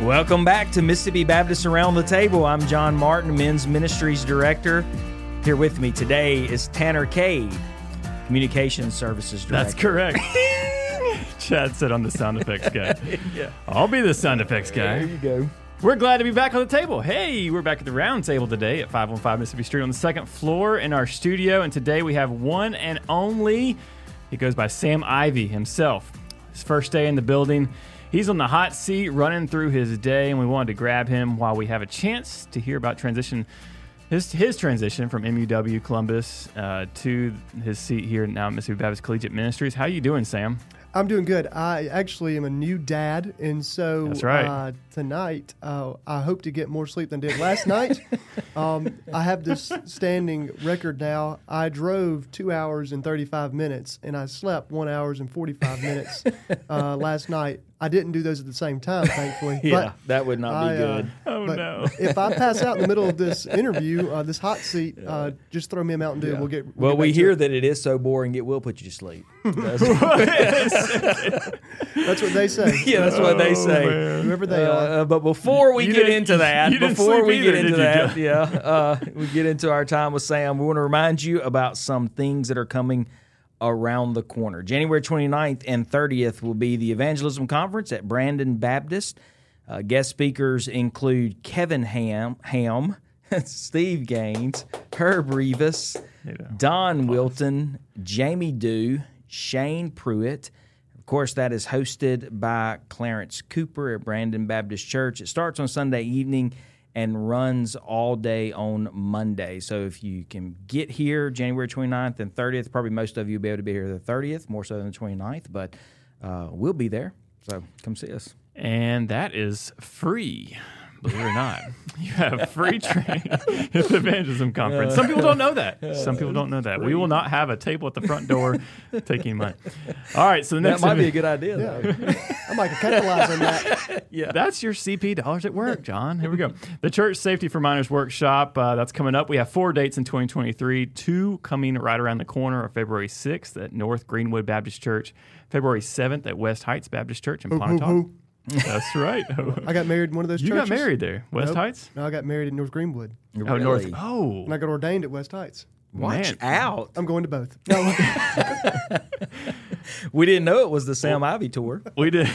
Welcome back to Mississippi Baptist Around the Table. I'm Jon Martin, Men's Ministries Director. Here with me today is Tanner Cade, Communications Services Director. That's correct. Chad said I'm the sound effects guy. yeah. I'll be the sound effects guy. There you go. We're glad to be back on the table. Hey, we're back at the round table today at 515 Mississippi Street on the second floor in our studio. And today we have one and only, he goes by Sam Ivy himself. His first day in the building. He's on the hot seat running through his day, and we wanted to grab him while we have a chance to hear about transition. His, his transition from MUW Columbus uh, to his seat here now at Mississippi Baptist Collegiate Ministries. How you doing, Sam? I'm doing good. I actually am a new dad, and so That's right. uh, tonight uh, I hope to get more sleep than I did last night. Um, I have this standing record now. I drove two hours and 35 minutes, and I slept one hours and 45 minutes uh, last night. I didn't do those at the same time, thankfully. Yeah, that would not be I, uh, good. Oh, but no. if I pass out in the middle of this interview, uh, this hot seat, uh, just throw me a Mountain Dew. We'll get. We'll well, get we hear it. that it is so boring it will put you to sleep. That's, That's what they say. yeah, that's what they Oh, say. man. Whoever they are. Uh, but before we You get into that, before we either, get into that, yeah, uh, we get into our time with Sam. We want to remind you about some things that are coming around the corner. January 29th and 30th will be the Evangelism Conference at Brandon Baptist. Uh, guest speakers include Kevin Ham, Ham Steve Gaines, Herb Reavis, know. Don Wilton, Jamie Dew, Shane Pruitt. Of course, that is hosted by Clarence Cooper at Brandon Baptist Church. It starts on Sunday evening and runs all day on Monday. So if you can get here January 29th and 30th, probably most of you will be able to be here the 30th, more so than the 29th, but uh, we'll be there. So come see us. and that is free. Believe it or not, you have free training at the evangelism conference. Some people don't know that. Some people don't know that. We will not have a table at the front door taking money. All right, so the That next might be a good idea. though. Yeah. I might capitalize on that. Yeah. That's your CP dollars at work, John. Here we go. The Church Safety for Minors workshop uh, that's coming up. We have four dates in 2023. Two coming right around the corner are February 6th at North Greenwood Baptist Church, February 7th at West Heights Baptist Church in Hoo, hoo, Pontotoc. Hoo. That's right. I got married in one of those you churches. got married there, West Nope. Heights. No, I got married in North Greenwood. Oh, oh, North. Really? Oh, And I got ordained at West Heights. Watch Man. out. I'm going to both. No, We didn't know it was the Sam Ivy tour. We did.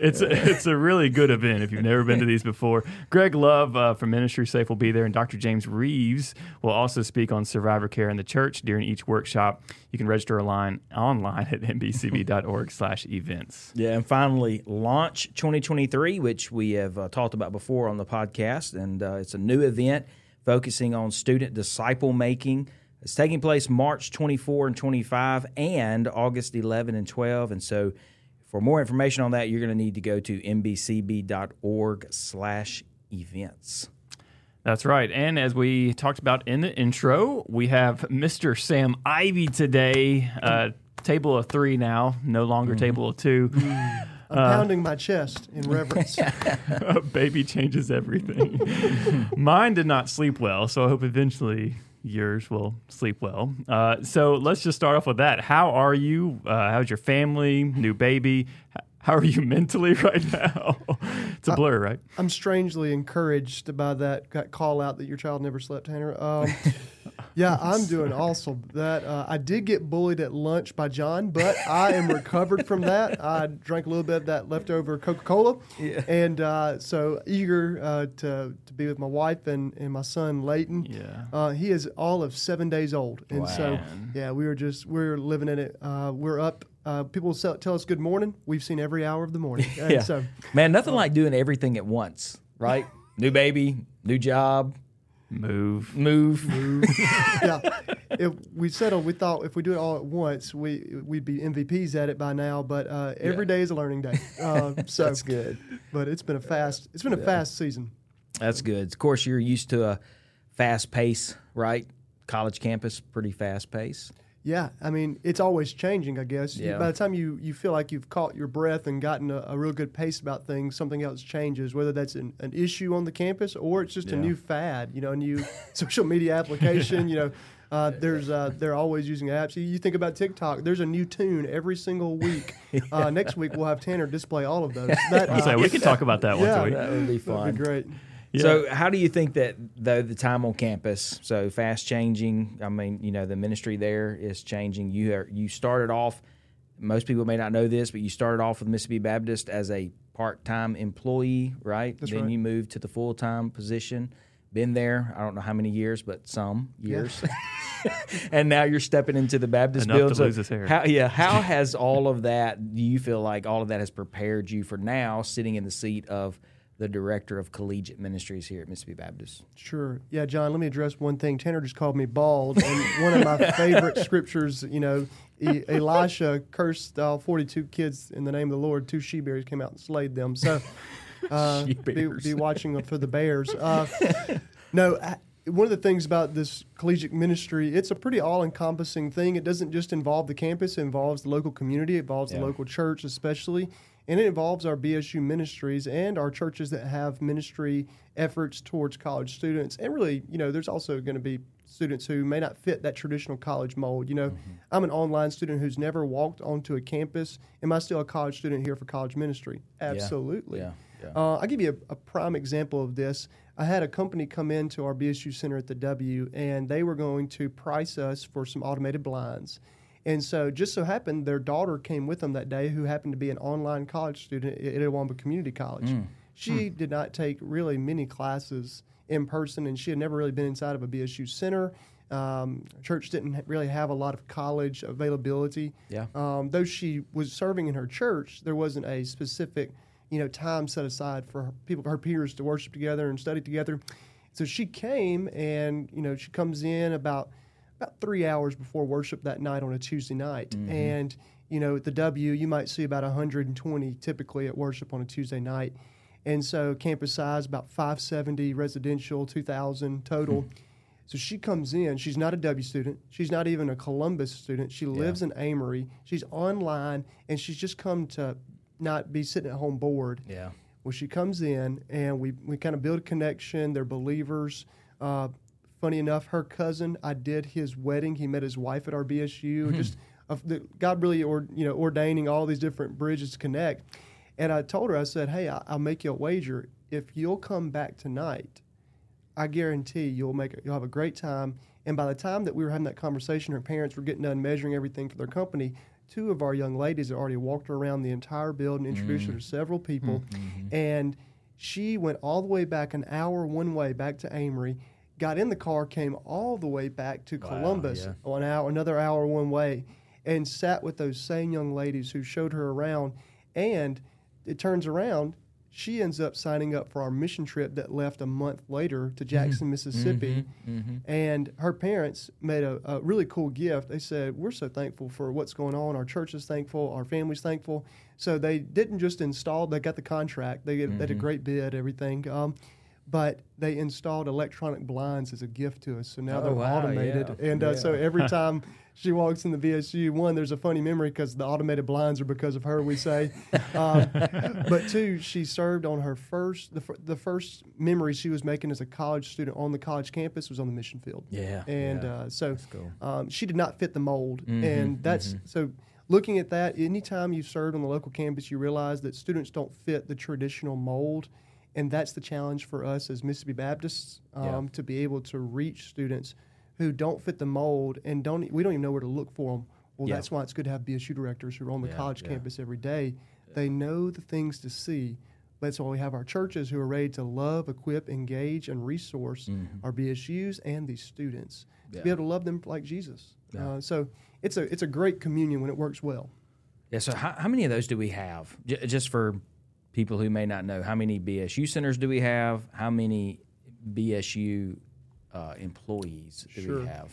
It's a, it's a really good event if you've never been to these before. Greg Love uh, from MinistrySafe will be there, and Dr. James Reeves will also speak on survivor care in the church during each workshop. You can register online online at mbcb.org/events. Yeah, and finally, Launch 2023, which we have uh, talked about before on the podcast, and uh, it's a new event focusing on student disciple making. It's taking place March 24 and 25 and August 11 and 12. And so, for more information on that, you're going to need to go to mbcb.org slash events. That's right. And as we talked about in the intro, we have Mr. Sam Ivy today. Uh, table of three now, no longer table of two. I'm Uh, pounding my chest in reverence. a baby changes everything. Mine did not sleep well, so I hope eventually yours will sleep well. Uh, so let's just start off with that. How are you? Uh, how's your family? New baby? How are you mentally right now? it's a blur, right? I'm strangely encouraged by that, call out that your child never slept, Tanner. Um, yeah, I'm doing awesome. That uh, I did get bullied at lunch by John, but I am recovered from that. I drank a little bit of that leftover Coca-Cola, and uh, so eager uh, to to be with my wife and, and my son Leighton. Yeah. Uh, he is all of seven days old, and so yeah, we were just we're living in it. Uh, we're up. Uh, people sell, tell us good morning. We've seen every hour of the morning. Yeah. So Man, nothing like doing everything at once, right? new baby, new job, Move. move. Move. yeah, if we settled, we thought if we do it all at once, we we'd be MVPs at it by now. But uh, every day is a learning day. Uh, so That's good. But it's been a fast. It's been a fast season. That's good. Of course, you're used to a fast pace, right? College campus, pretty fast pace. Yeah, I mean it's always changing. I guess. Yeah. By the time you, you feel like you've caught your breath and gotten a, a real good pace about things, something else changes. Whether that's an, an issue on the campus or it's just a new fad, you know, a new social media application. You know, Uh, there's uh, they're always using apps. You, you think about TikTok. There's a new tune every single week. Uh, next week we'll have Tanner display all of those. That, I'll say uh, we could talk about that once yeah, a week. That would be that'd fun. be great. Yeah. So, how do you think that though the time on campus, so fast changing? I mean, you know, the ministry there is changing. You are you started off. Most people may not know this, but you started off with Mississippi Baptist as a part time employee, right? That's then right. you moved to the full time position. Been there, I don't know how many years, but some years. and now you're stepping into the Baptist Enough to build. So lose his hair. How, yeah, how has all of that? Do you feel like all of that has prepared you for now sitting in the seat of the director of collegiate ministries here at Mississippi Baptist? Sure. Yeah, John, let me address one thing. Tanner just called me bald. And one of my favorite scriptures, you know, E- Elisha cursed all 42 kids in the name of the Lord. Two she bears came out and slayed them. So uh, be, be watching for the bears. Uh, no, I, one of the things about this collegiate ministry, it's a pretty all encompassing thing. It doesn't just involve the campus, it involves the local community, it involves Yeah. the local church, especially. And it involves our BSU ministries and our churches that have ministry efforts towards college students. And really, you know, there's also going to be students who may not fit that traditional college mold. You know, I'm an online student who's never walked onto a campus. Am I still a college student here for college ministry? Absolutely. Yeah. Yeah. Uh, I'll give you a, a prime example of this. I had a company come into our BSU center at the W, and they were going to price us for some automated blinds. And so, just so happened, their daughter came with them that day, who happened to be an online college student at Itawamba Community College. She did not take really many classes in person, and she had never really been inside of a BSU center. Um, church didn't really have a lot of college availability. Yeah. Um, though she was serving in her church, there wasn't a specific, you know, time set aside for her, people, her peers to worship together and study together. So she came, and you know, she comes in about about three hours before worship that night on a Tuesday night, and you know, at the W, you might see about 120 typically at worship on a Tuesday night. And so campus size about 570 residential, 2,000 total. So she comes in. She's not a W student. She's not even a Columbus student. She lives in Amory. She's online, and she's just come to not be sitting at home bored. Yeah. Well, she comes in, and we, we kind of build a connection. They're believers. Uh, funny enough, her cousin, I did his wedding. He met his wife at our BSU. Just hmm. of the, God really, or, you know, ordaining all these different bridges to connect. And I told her, I said, "Hey, I, I'll make you a wager. If you'll come back tonight, I guarantee you'll make you'll have a great time. And by the time that we were having that conversation, her parents were getting done measuring everything for their company. Two of our young ladies had already walked her around the entire building, introduced her to mm. several people, mm-hmm. and she went all the way back an hour one way back to Amory. Got in the car, came all the way back to Columbus, yeah. one hour, another hour one way, and sat with those same young ladies who showed her around. And it turns around, she ends up signing up for our mission trip that left a month later to mm-hmm. Jackson, Mississippi. Mm-hmm. Mm-hmm. And her parents made a, a really cool gift. They said, We're so thankful for what's going on. Our church is thankful. Our family's thankful. So they didn't just install, they got the contract. They, they had a great bid, everything. Um, but they installed electronic blinds as a gift to us. So now Oh, they're wow, automated. yeah. And uh, so every time she walks in the BSU, one, there's a funny memory because the automated blinds are because of her, we say. Um, but two, she served on her first, the, the first memory she was making as a college student on the college campus was on the mission field. Yeah, And yeah. Uh, so cool. um, she did not fit the mold. Mm-hmm, and that's so looking at that, anytime you've served on the local campus, you realize that students don't fit the traditional mold. And that's the challenge for us as Mississippi Baptists um, Yeah. to be able to reach students who don't fit the mold and don't we don't even know where to look for them. Well, Yeah. that's why it's good to have BSU directors who are on the Yeah, college campus every day. They know the things to see. That's why we have our churches who are ready to love, equip, engage, and resource our BSUs and these students to be Mm-hmm. Able to love them like Jesus. Uh, so it's a it's a great communion when it works well. Yeah. So, how, how many of those do we have? J- just for people who may not know, how many BSU centers do we have? How many BSU uh, employees do Sure. we have?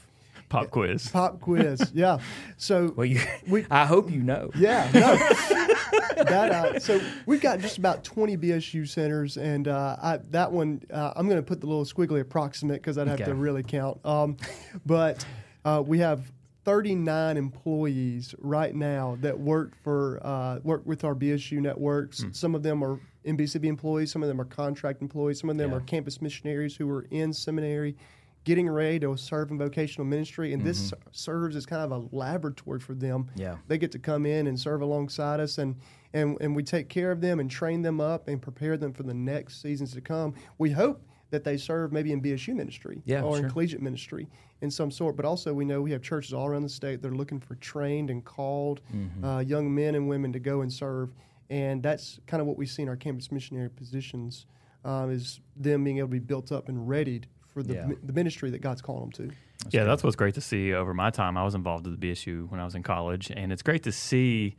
Pop quiz. Pop quiz, yeah. So Well, you, We- I hope you know. Yeah, no. that uh, so we've got just about 20 BSU centers, and uh, I, that one uh, I'm going to put the little squiggly approximate because I'd have Okay. to really count. Um, but uh, we have 39 employees right now that work for uh, work with our BSU networks. Hmm. Some of them are MBCB employees, some of them are contract employees, some of them Yeah. are campus missionaries who are in seminary. getting ready to serve in vocational ministry, and this serves as kind of a laboratory for them. Yeah. They get to come in and serve alongside us, and, and, and we take care of them and train them up and prepare them for the next seasons to come. We hope that they serve maybe in BSU ministry Yeah, or sure. in collegiate ministry in some sort. But also, we know we have churches all around the state that are looking for trained and called Mm-hmm. uh, young men and women to go and serve. And that's kind of what we see in our campus missionary positions um, is them being able to be built up and readied for the, Yeah. mi- the ministry that God's calling them to. yeah, that's what's great to see over my time. I was involved with the BSU when I was in college, and it's great to see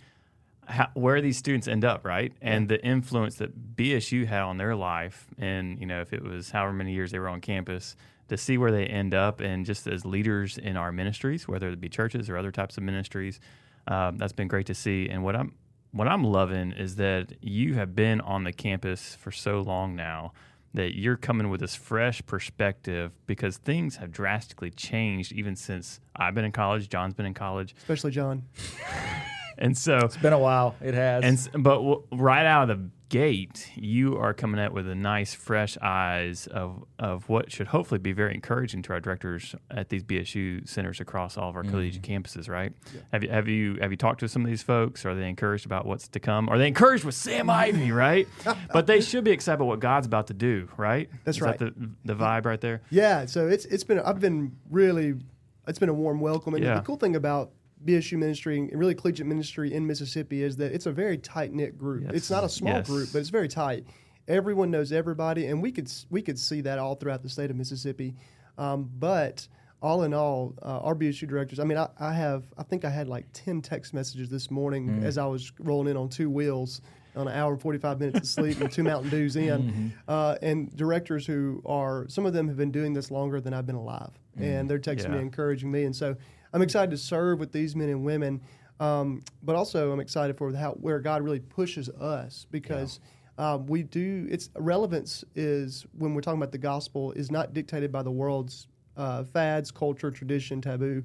how, where these students end up, right? And the influence that BSU had on their life, and you know, if it was however many years they were on campus, to see where they end up, and just as leaders in our ministries, whether it be churches or other types of ministries, um, that's been great to see. And what I'm what I'm loving is that you have been on the campus for so long now that you're coming with this fresh perspective because things have drastically changed even since I've been in college, John's been in college. Especially John. And so It's been a while. It has. and but w- right out of the gate, you are coming out with a nice, fresh eyes of of what should hopefully be very encouraging to our directors at these BSU centers across all of our collegiate mm-hmm. campuses. Right? Have you have you have you talked to some of these folks? Are they encouraged about what's to come? Are they encouraged with Sam Ivy? Right? but they should be excited about what God's about to do. Right? That's Is right. That the the vibe right there. Yeah, so it's it's been I've been really it's been a warm welcome, and Yeah. the cool thing about BSU ministry and really collegiate ministry in Mississippi is that it's a very tight knit group. Yes. It's not a small Yes. group, but it's very tight. Everyone knows everybody, and we could we could see that all throughout the state of Mississippi. Um, but all in all, uh, our BSU directors. I mean, I, I have I think I had like ten text messages this morning as I was rolling in on two wheels on an hour and 45 minutes of sleep and two Mountain Dews in. Uh, and directors who are, some of them have been doing this longer than I've been alive. And they're texting me, encouraging me. And so I'm excited to serve with these men and women. Um, but also, I'm excited for how, where God really pushes us because. Um, we do its relevance is when we're talking about the gospel is not dictated by the world's uh, fads, culture, tradition, taboo,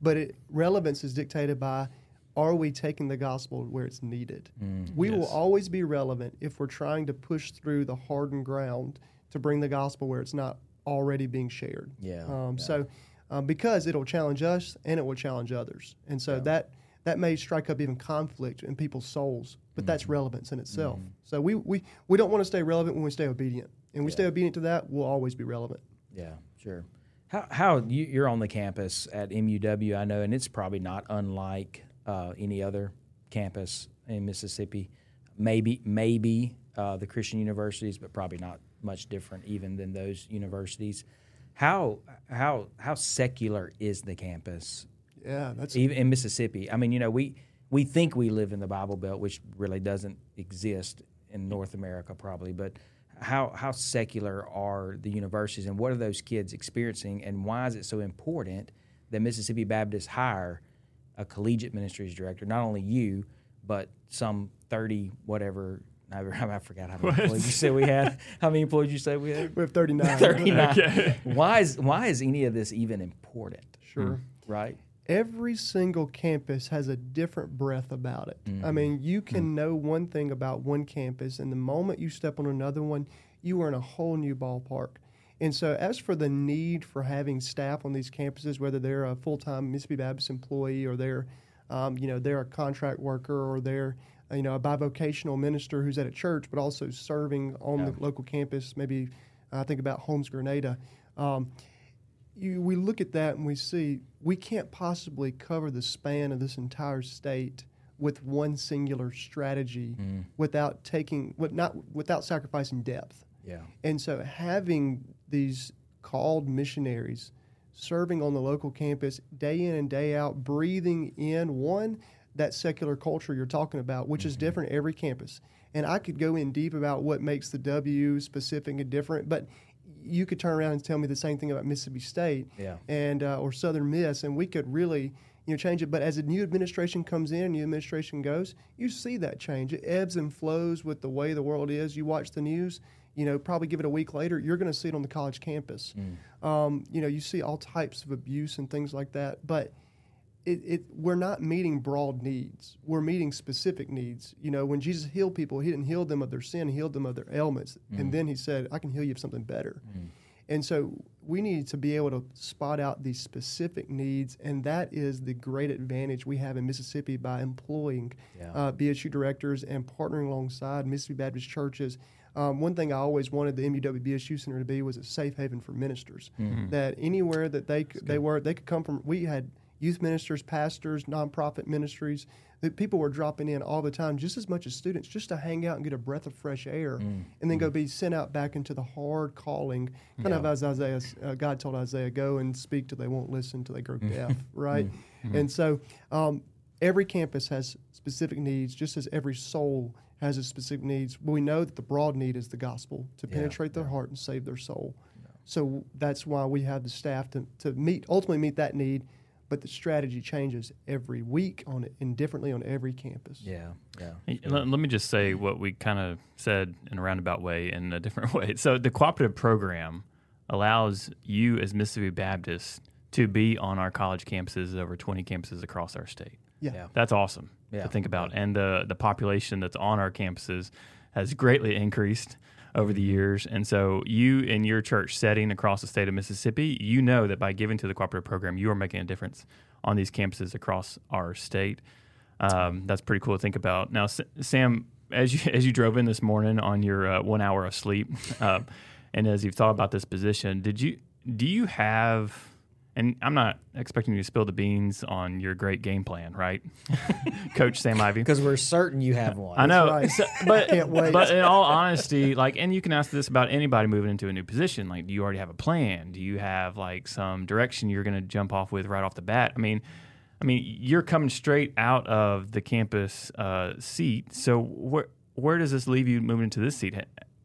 but it, relevance is dictated by are we taking the gospel where it's needed? we will always be relevant if we're trying to push through the hardened ground to bring the gospel where it's not already being shared. Yeah, Um, So, um, because it'll challenge us and it will challenge others, and so that that may strike up even conflict in people's souls, but that's Mm-hmm. relevance in itself. So we, we we don't want to stay relevant when we stay obedient, and we stay obedient to that, we'll always be relevant. Yeah, sure. How how you, you're on the campus at MUW? I know, and it's probably not unlike uh, any other campus in Mississippi. Maybe maybe uh, the Christian universities, but probably not much different even than those universities. How how how secular is the campus Yeah, that's even in Mississippi. I mean, you know, we we think we live in the Bible Belt, which really doesn't exist in North America, probably. But how how secular are the universities, and what are those kids experiencing, and why is it so important that Mississippi Baptist hire a collegiate ministries director? Not only you, but some thirty whatever. I forgot how many employees you said we had. How many employees you said we had? we have 39. 39. Okay. Why is why is any of this even important? Sure. Hmm. Right? every single campus has a different breath about it. I mm-hmm. mean, you can mm-hmm. know one thing about one campus, and the moment you step on another one, you are in a whole new ballpark. And so, as for the need for having staff on these campuses, whether they're a full-time Mississippi Baptist employee or they're, um, you know, they're a contract worker or they're, you know, a bivocational minister who's at a church but also serving on the local campus. Maybe I think about Holmes Grenada. Um, you, we look at that and we see we can't possibly cover the span of this entire state with one singular strategy without taking with not without sacrificing depth. Yeah. And so having these called missionaries serving on the local campus day in and day out, breathing in one that secular culture you're talking about, which is different every campus. And I could go in deep about what makes the W specific and different, but you could turn around and tell me the same thing about Mississippi State Yeah. and uh, or Southern Miss, and we could really you know change it. But as a new administration comes in, new administration goes, you see that change. It ebbs and flows with the way the world is. You watch the news. You know, probably give it a week later, you're going to see it on the college campus. Um, you know, you see all types of abuse and things like that. But it, it we're not meeting broad needs. We're meeting specific needs. You know, when Jesus healed people, he didn't heal them of their sin, he healed them of their ailments. And then he said, I can heal you of something better. And so we need to be able to spot out these specific needs, and that is the great advantage we have in Mississippi by employing Yeah. uh, BSU directors and partnering alongside Mississippi Baptist churches. Um, one thing I always wanted the MUW BSU Center to be was a safe haven for ministers. That anywhere that they they were, they could come from. We had youth ministers, pastors, nonprofit ministries. That people were dropping in all the time, just as much as students, just to hang out and get a breath of fresh air, mm. and then go mm. be sent out back into the hard calling, kind of as Isaiah, uh, God told Isaiah, "Go and speak till they won't listen, till they grow mm. deaf." Right, and so um, every campus has specific needs, just as every soul has its specific needs. We know that the broad need is the gospel to Yeah, penetrate their heart and save their soul. So that's why we have the staff to, to meet ultimately meet that need. But the strategy changes every week on it and differently on every campus. Yeah, yeah. Hey, Let, let me just say what we kind of said in a roundabout way in a different way. So the cooperative program allows you as Mississippi Baptist to be on our college campuses, over 20 campuses across our state. Yeah. Yeah. That's awesome Yeah. to think about. And the the population that's on our campuses has greatly increased over the years. And so you in your church setting across the state of Mississippi, you know that by giving to the cooperative program, you are making a difference on these campuses across our state. Um, that's pretty cool to think about. Now, S- Sam, as you as you drove in this morning on your uh, one hour of sleep, uh, and as you've thought about this position, did you do you have? And I'm not expecting you to spill the beans on your great game plan, right, Coach Sam Ivy? Because we're certain you have one. I know, right. So- but but in all honesty, like, and you can ask this about anybody moving into a new position. Like, do you already have a plan? Do you have like some direction you're going to jump off with right off the bat? I mean, I mean, you're coming straight out of the campus uh, seat. So where where does this leave you moving into this seat?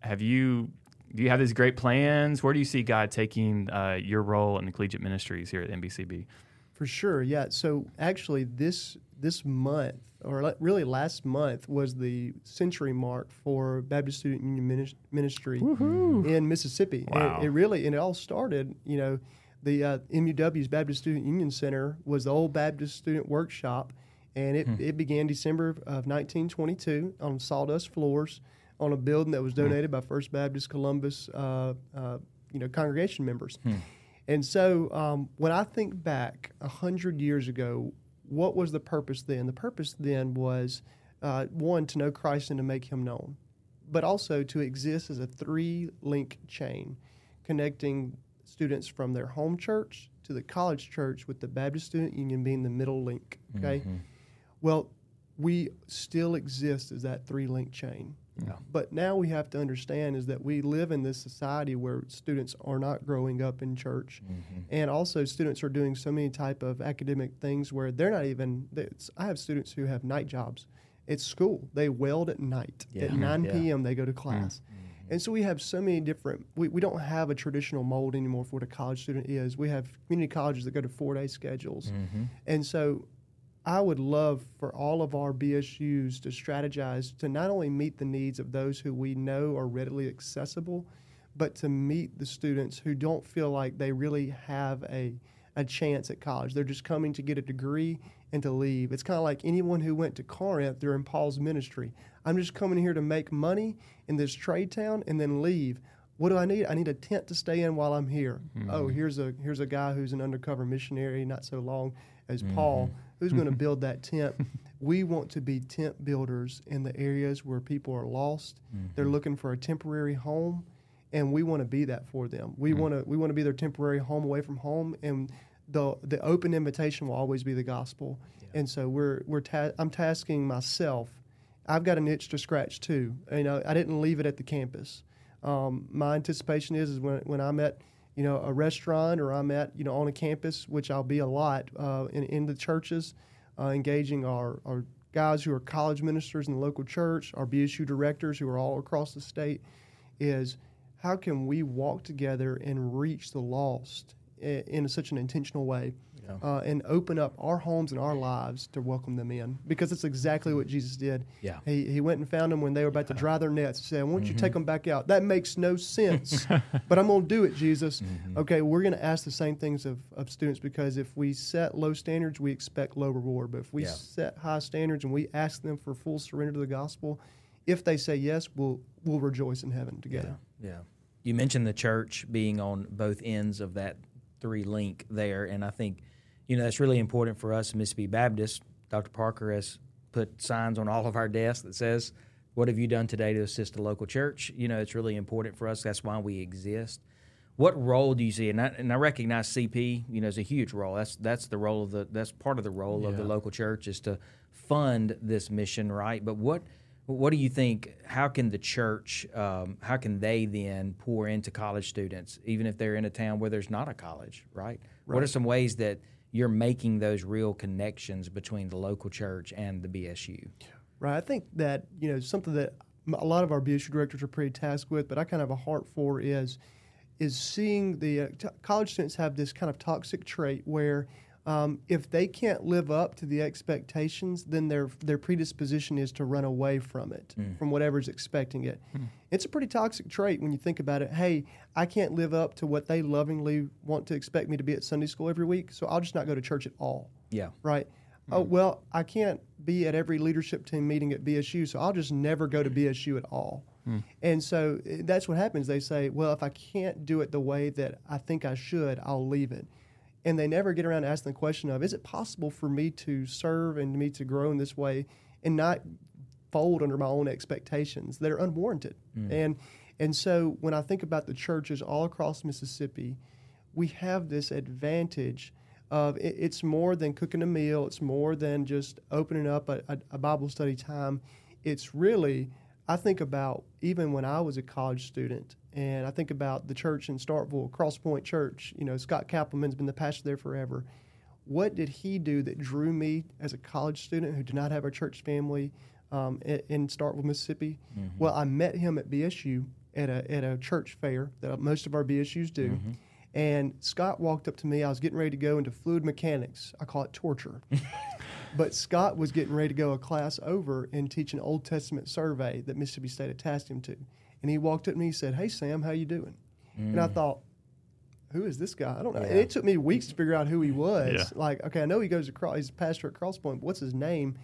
Have you do you have these great plans? Where do you see God taking uh, your role in the collegiate ministries here at MBCB? For sure, yeah. So actually, this this month, or really last month, was the century mark for Baptist Student Union Minis- Ministry in Mississippi. Wow. it, it really, and it all started, you know, the uh, MUW's Baptist Student Union Center was the old Baptist Student Workshop, and it, it began December of 1922 on sawdust floors on a building that was donated by First Baptist Columbus, uh, uh, you know, congregation members. And so um, when I think back a hundred years ago, what was the purpose then? The purpose then was uh, one to know Christ and to make Him known, but also to exist as a three-link chain, connecting students from their home church to the college church, with the Baptist Student Union being the middle link. Okay, well, we still exist as that three-link chain. Yeah. But now we have to understand is that we live in this society where students are not growing up in church, Mm-hmm. and also students are doing so many type of academic things where they're not even. it's- I have students who have night jobs at school. They weld at night. Yeah. At 9 Yeah. p.m. they go to class. And so we have so many different, we, we don't have a traditional mold anymore for what a college student is. We have community colleges that go to four day schedules. Mm-hmm. And so I would love for all of our BSUs to strategize to not only meet the needs of those who we know are readily accessible, but to meet the students who don't feel like they really have a, a chance at college. They're just coming to get a degree and to leave. It's kind of like anyone who went to Corinth during Paul's ministry. I'm just coming here to make money in this trade town and then leave. What do I need? I need a tent to stay in while I'm here. Oh, mm-hmm. here's a here's a guy who's an undercover missionary, not so long as mm-hmm. Paul, who's going to mm-hmm. build that tent. we want to be tent builders in the areas where people are lost. They're mm-hmm. looking for a temporary home, and we want to be that for them. We mm-hmm. want to we want to be their temporary home away from home, and the the open invitation will always be the gospel. And so we're we're ta- I'm tasking myself. I've got an itch to scratch too. You know, I didn't leave it at the campus. Um, my anticipation is is when when I'm at you know a restaurant or I'm at you know on a campus, which I'll be a lot uh, in in the churches, uh, engaging our our guys who are college ministers in the local church, our BSU directors who are all across the state, is how can we walk together and reach the lost in such an intentional way Yeah. uh, and open up our homes and our lives to welcome them in because it's exactly what Jesus did. Yeah. He, he went and found them when they were about to dry their nets. He said, I want you to take them back out. That makes no sense, but I'm going to do it, Jesus. Okay, we're going to ask the same things of, of students because if we set low standards, we expect low reward. But if we Yeah. set high standards and we ask them for full surrender to the gospel, if they say yes, we'll, we'll rejoice in heaven Yeah. together. Yeah. You mentioned the church being on both ends of that three link there, and I think you know that's really important for us, Mississippi Baptist. Dr. Parker has put signs on all of our desks that says, "What have you done today to assist the local church?" You know, it's really important for us. That's why we exist. What role do you see? And I, and I recognize CP, you know, is a huge role. That's that's the role of the that's part of the role of the local church is to fund this mission, right? But what what do you think? How can the church? Um, how can they then pour into college students, even if they're in a town where there's not a college, right? What are some ways that you're making those real connections between the local church and the BSU? Right. I think that you know something that a lot of our BSU directors are pretty tasked with, but I kind of have a heart for is is seeing the uh, t- college students have this kind of toxic trait where um, if they can't live up to the expectations, then their their predisposition is to run away from it, hmm. from whatever's expecting it. Hmm. It's a pretty toxic trait when you think about it. Hey, I can't live up to what they lovingly want to expect me to be at Sunday school every week, so I'll just not go to church at all Yeah. right? Hmm. Oh, well, I can't be at every leadership team meeting at BSU, so I'll just never go to BSU at all. And so eh, that's what happens. They say, well, if I can't do it the way that I think I should, I'll leave it. And they never get around to asking the question of, is it possible for me to serve and me to grow in this way and not fold under my own expectations that are unwarranted? Mm. And and so when I think about the churches all across Mississippi, we have this advantage of it, it's more than cooking a meal. It's more than just opening up a, a, a Bible study time. It's really, I think about even when I was a college student, and I think about the church in Starkville, Cross Point Church. You know, Scott Kappelman's been the pastor there forever. What did he do that drew me as a college student who did not have a church family um, in, Starkville, Mississippi? Well, I met him at BSU at a at a church fair that most of our BSU's do. And Scott walked up to me. I was getting ready to go into fluid mechanics. I call it torture. but Scott was getting ready to go a class over and teach an Old Testament survey that Mississippi State had tasked him to. And he walked up to me and he said, Hey, Sam, how you doing? And I mm. thought, who is this guy? I don't know. And it took me weeks to figure out who he was. Yeah. Like, okay, I know he goes across, he's a pastor at Crosspoint, but what's his name?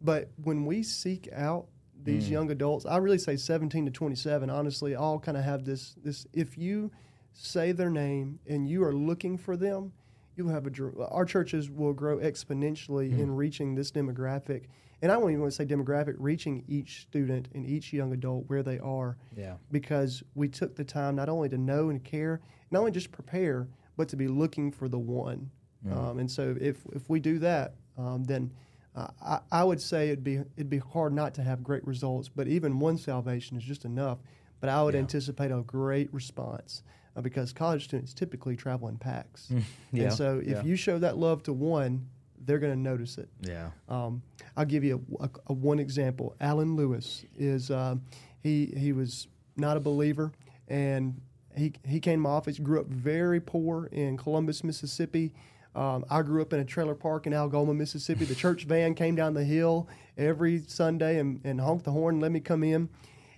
But when we seek out these mm. young adults, I really say 17 to 27, honestly, all kind of have this, this, if you say their name and you are looking for them, you'll have a, dr- our churches will grow exponentially hmm. in reaching this demographic. And I won't even want to say demographic, reaching each student and each young adult where they are Yeah. because we took the time not only to know and care, not only just prepare, but to be looking for the one. Um, and so, if if we do that, um, then uh, I, I would say it'd be it'd be hard not to have great results. But even one salvation is just enough. But I would anticipate a great response uh, because college students typically travel in packs. Yeah, And so, if yeah. you show that love to one, they're going to notice it. Yeah. Um, I'll give you a, a- a one example. Alan Lewis is um, he he was not a believer, and he he came to my office. Grew up very poor in Columbus, Mississippi. Um, I grew up in a trailer park in Algoma, Mississippi. The church van came down the hill every Sunday and, and honked the horn, and let me come in.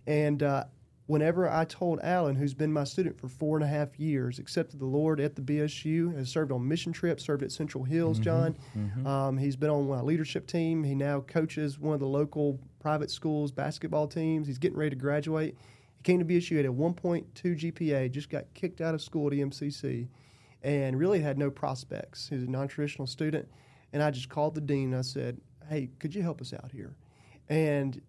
And uh, whenever I told Alan, who's been my student for four and a half years, accepted the Lord at the BSU, has served on mission trips, served at Central Hills, John. Um, he's been on my leadership team. He now coaches one of the local private schools basketball teams. He's getting ready to graduate. He came to BSU at a 1.2 GPA, just got kicked out of school at EMCC, and really had no prospects. He's a non traditional student. And I just called the dean and I said, Hey, could you help us out here? And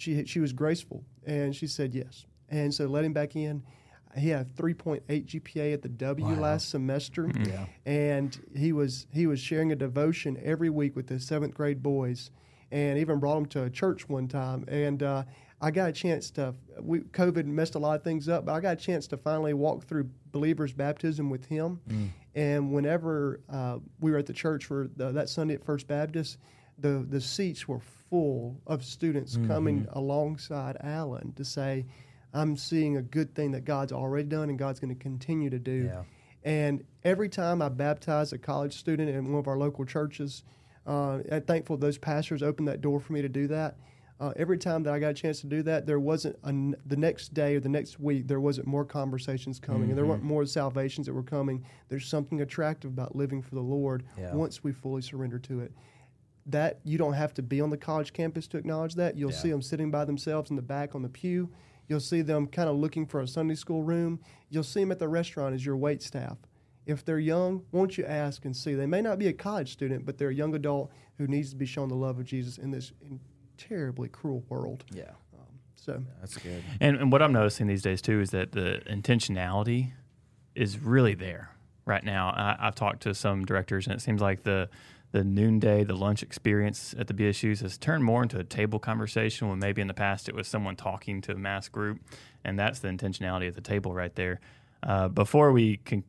she she was graceful and she said yes. And so let him back in. He had 3.8 GPA at the W last semester, Yeah. and he was he was sharing a devotion every week with the seventh grade boys, and even brought them to a church one time. And uh, I got a chance to we, COVID messed a lot of things up, but I got a chance to finally walk through believers' baptism with him. And whenever uh, we were at the church for the, that Sunday at First Baptist, the the seats were full of students coming alongside Alan to say, "I'm seeing a good thing that God's already done and God's going to continue to do." Yeah. And every time I baptize a college student in one of our local churches, uh, I'm thankful those pastors opened that door for me to do that. Uh, every time that I got a chance to do that, there wasn't the next day or the next week there wasn't more conversations coming, and there weren't more salvations that were coming. There's something attractive about living for the Lord Yeah. once we fully surrender to it. That you don't have to be on the college campus to acknowledge that. You'll Yeah. see them sitting by themselves in the back on the pew. You'll see them kind of looking for a Sunday school room. You'll see them at the restaurant as your wait staff. If they're young, won't you ask and see? They may not be a college student, but they're a young adult who needs to be shown the love of Jesus in this in terribly cruel world. Yeah, um, So that's good. And, and what I'm noticing these days too is that the intentionality is really there right now. I, I've talked to some directors, and it seems like the the noonday, the lunch experience at the BSUs has turned more into a table conversation when maybe in the past it was someone talking to a mass group, and that's the intentionality at the table right there. Uh, before we can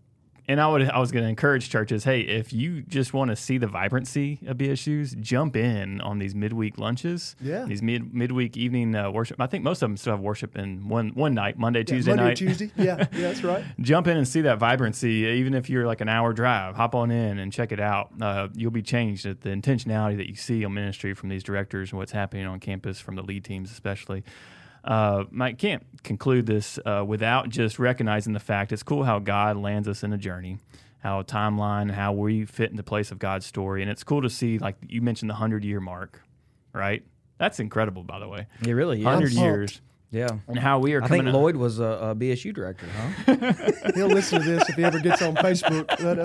and I would I was going to encourage churches, hey, if you just want to see the vibrancy of BSU's, jump in on these midweek lunches. Yeah. These mid midweek evening uh, worship. I think most of them still have worship in one one night, Monday, yeah, Tuesday Monday, night. Tuesday. Yeah, yeah, that's right. Jump in and see that vibrancy, even if you're like an hour drive. Hop on in and check it out. Uh, you'll be changed at the intentionality that you see on ministry from these directors and what's happening on campus from the lead teams, especially. Uh, Mike can't conclude this uh, without just recognizing the fact it's cool how God lands us in a journey, how a timeline, how we fit in the place of God's story, and it's cool to see like you mentioned the hundred year mark, right? That's incredible, by the way. It really is. Hundred pumped. years, Yeah. and how we are I coming. think up- Lloyd was a, a BSU director, huh? He'll listen to this if he ever gets on Facebook. But,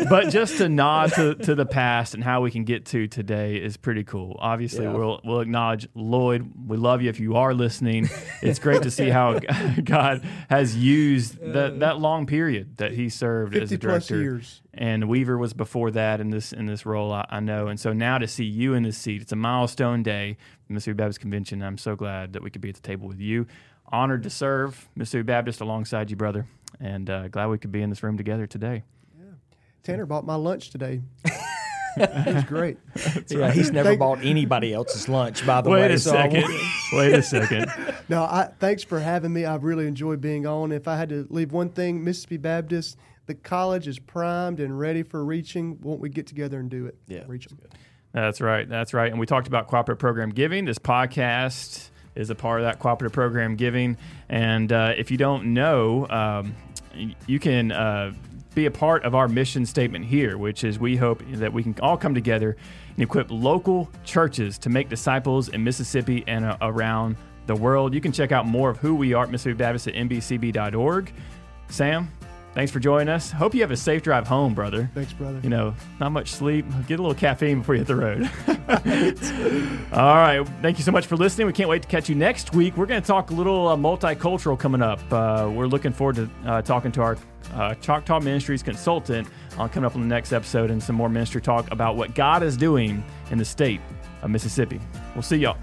uh, but just to nod to, to the past and how we can get to today is pretty cool. Obviously, Yeah. we'll we'll acknowledge Lloyd. We love you if you are listening. It's great to see how God has used that that long period that he served as a 50 plus director. years. And Weaver was before that in this in this role, I, I know. And so now to see you in this seat, it's a milestone day, Mississippi Baptist Convention. I'm so glad that we could be at the table with you. Honored to serve Mississippi Baptist alongside you, brother, and uh, glad we could be in this room together today. Tanner bought my lunch today. it was great. yeah, he's never Thank- bought anybody else's lunch, by the Wait way. a so second. won't- Wait a second. No, I thanks for having me. I've really enjoyed being on. If I had to leave one thing, Mississippi Baptist, the college is primed and ready for reaching. Won't we get together and do it? Yeah, reach them. That's right. That's right. And we talked about cooperative program giving. This podcast is a part of that cooperative program giving. And uh, if you don't know, um, you can uh, be a part of our mission statement here, which is we hope that we can all come together and equip local churches to make disciples in Mississippi and uh, around the world. You can check out more of who we are at Mississippi Baptist at mbcb.org. Sam, thanks for joining us. Hope you have a safe drive home, brother Thanks, brother. you know, not much sleep. Get a little caffeine before you hit the road. All right. Thank you so much for listening. We can't wait to catch you next week. We're going to talk a little uh, multicultural coming up. Uh, we're looking forward to uh, talking to our uh, Choctaw Ministries consultant on coming up on the next episode and some more ministry talk about what God is doing in the state of Mississippi. We'll see y'all.